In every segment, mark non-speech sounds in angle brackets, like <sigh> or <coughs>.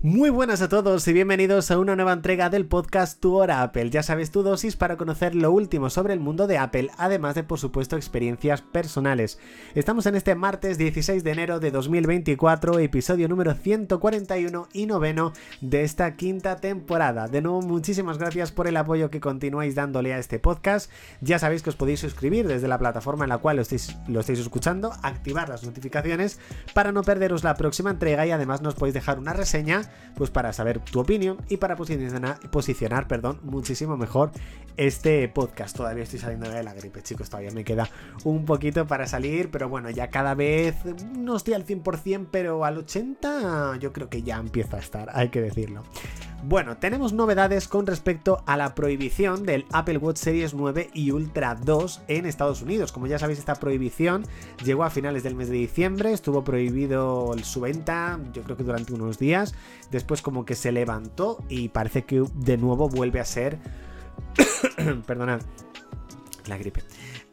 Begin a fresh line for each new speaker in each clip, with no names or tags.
Muy buenas a todos y bienvenidos a una nueva entrega del podcast Tu Hora Apple. Ya sabes tu dosis para conocer lo último sobre el mundo de Apple, además de por supuesto experiencias personales. Estamos en este martes 16 de enero de 2024, episodio número 141 y noveno de esta quinta temporada. De nuevo, muchísimas gracias por el apoyo que continuáis dándole a este podcast. Ya sabéis que os podéis suscribir desde la plataforma en la cual lo estáis, lo estáis escuchando, activar las notificaciones para no perderos la próxima entrega y además nos podéis dejar una reseña pues para saber tu opinión y para posicionar, posicionar perdón, muchísimo mejor este podcast. Todavía estoy saliendo de la gripe, chicos, todavía me queda un poquito para salir, pero bueno, ya cada vez no estoy al 100%, pero al 80% yo creo que ya empiezo a estar, hay que decirlo. Bueno, tenemos novedades con respecto a la prohibición del Apple Watch Series 9 y Ultra 2 en Estados Unidos. Como ya sabéis, esta prohibición llegó a finales del mes de diciembre, estuvo prohibido su venta, yo creo que durante unos días, después como que se levantó y parece que de nuevo vuelve a ser... <coughs> Perdonad, la gripe.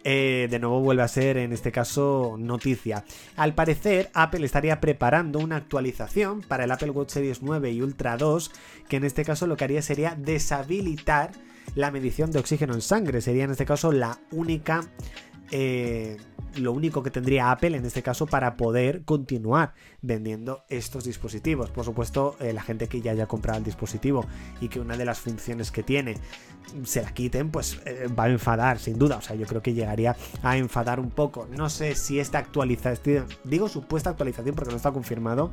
Eh, de nuevo vuelve a ser en este caso noticia. Al parecer, Apple estaría preparando una actualización para el Apple Watch Series 9 y Ultra 2, que en este caso lo que haría sería deshabilitar la medición de oxígeno en sangre. Sería en este caso la única eh, lo único que tendría Apple en este caso para poder continuar vendiendo estos dispositivos. Por supuesto, eh, la gente que ya haya comprado el dispositivo y que una de las funciones que tiene se la quiten, pues eh, va a enfadar, sin duda. O sea, yo creo que llegaría a enfadar un poco. No sé si esta actualización, digo supuesta actualización porque no está confirmado,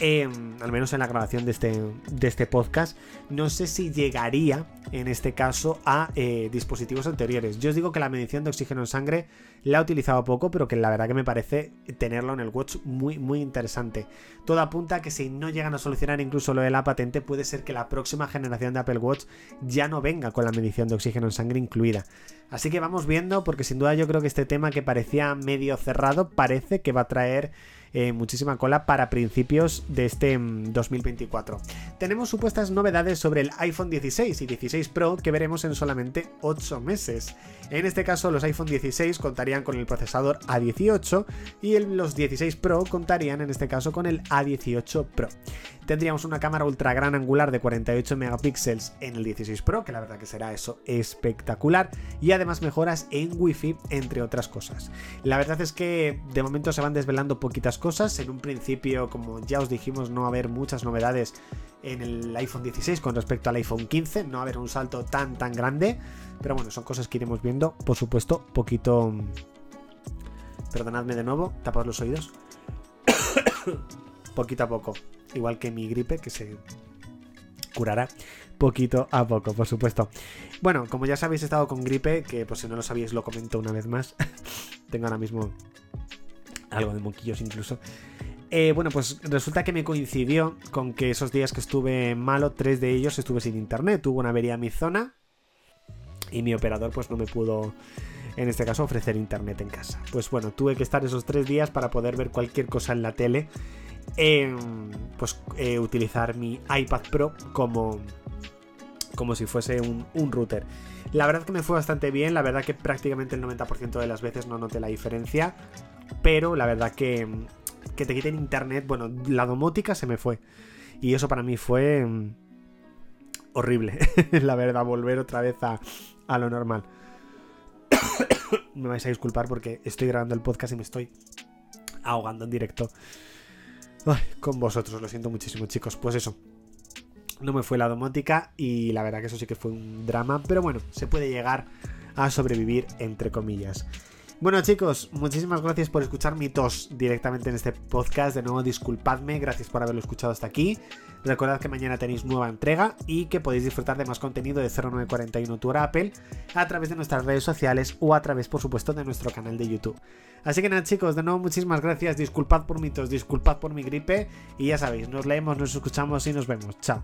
em, al menos en la grabación de este, de este podcast, no sé si llegaría en este caso a dispositivos anteriores. Yo os digo que la medición de oxígeno en sangre la he utilizado pero que la verdad que me parece tenerlo en el watch muy, muy interesante. Todo apunta a que si no llegan a solucionar incluso lo de la patente, puede ser que la próxima generación de Apple Watch ya no venga con la medición de oxígeno en sangre incluida. Así que vamos viendo, porque sin duda yo creo que este tema que parecía medio cerrado, parece que va a traer eh, muchísima cola para principios de este 2024. Mm, Tenemos supuestas novedades sobre el iPhone 16 y 16 Pro que veremos en solamente 8 meses. En este caso los iPhone 16 contarían con el procesador A18 y los 16 Pro contarían en este caso con el A18 Pro. Tendríamos una cámara ultra gran angular de 48 megapíxeles en el 16 Pro, que la verdad que será eso espectacular, y además mejoras en Wi-Fi, entre otras cosas. La verdad es que de momento se van desvelando poquitas cosas. En un principio, como ya os dijimos, no va a haber muchas novedades en el iPhone 16 con respecto al iPhone 15, no va a haber un salto tan tan grande, pero bueno, son cosas que iremos viendo, por supuesto, poquito... Perdonadme de nuevo, tapad los oídos. <coughs> poquito a poco igual que mi gripe, que se curará poquito a poco, por supuesto. Bueno, como ya sabéis, he estado con gripe, que por si no lo sabéis lo comento una vez más. <laughs> Tengo ahora mismo algo de moquillos incluso. Eh, bueno, pues resulta que me coincidió con que esos días que estuve malo, tres de ellos estuve sin internet. Tuvo una avería en mi zona y mi operador pues no me pudo, en este caso, ofrecer internet en casa. Pues bueno, tuve que estar esos tres días para poder ver cualquier cosa en la tele pues eh, utilizar mi iPad Pro como, como si fuese un, router. La verdad que me fue bastante bien, la verdad que prácticamente el 90% de las veces no noté la diferencia, pero la verdad que, que te quiten internet, bueno, la domótica se me fue. Y eso para mí fue mm, horrible, <laughs> la verdad, volver otra vez a, a lo normal. <coughs> me vais a disculpar porque estoy grabando el podcast y me estoy ahogando en directo con vosotros, lo siento muchísimo, chicos. Pues eso. No me fue la domótica y la verdad que eso sí que fue un drama, pero bueno, se puede llegar a sobrevivir entre comillas. Bueno chicos, muchísimas gracias por escuchar mi tos directamente en este podcast. De nuevo, disculpadme, gracias por haberlo escuchado hasta aquí. Recordad que mañana tenéis nueva entrega y que podéis disfrutar de más contenido de 0941 Tour Apple a través de nuestras redes sociales o a través, por supuesto, de nuestro canal de YouTube. Así que nada chicos, de nuevo muchísimas gracias, disculpad por mi tos, disculpad por mi gripe y ya sabéis, nos leemos, nos escuchamos y nos vemos. Chao.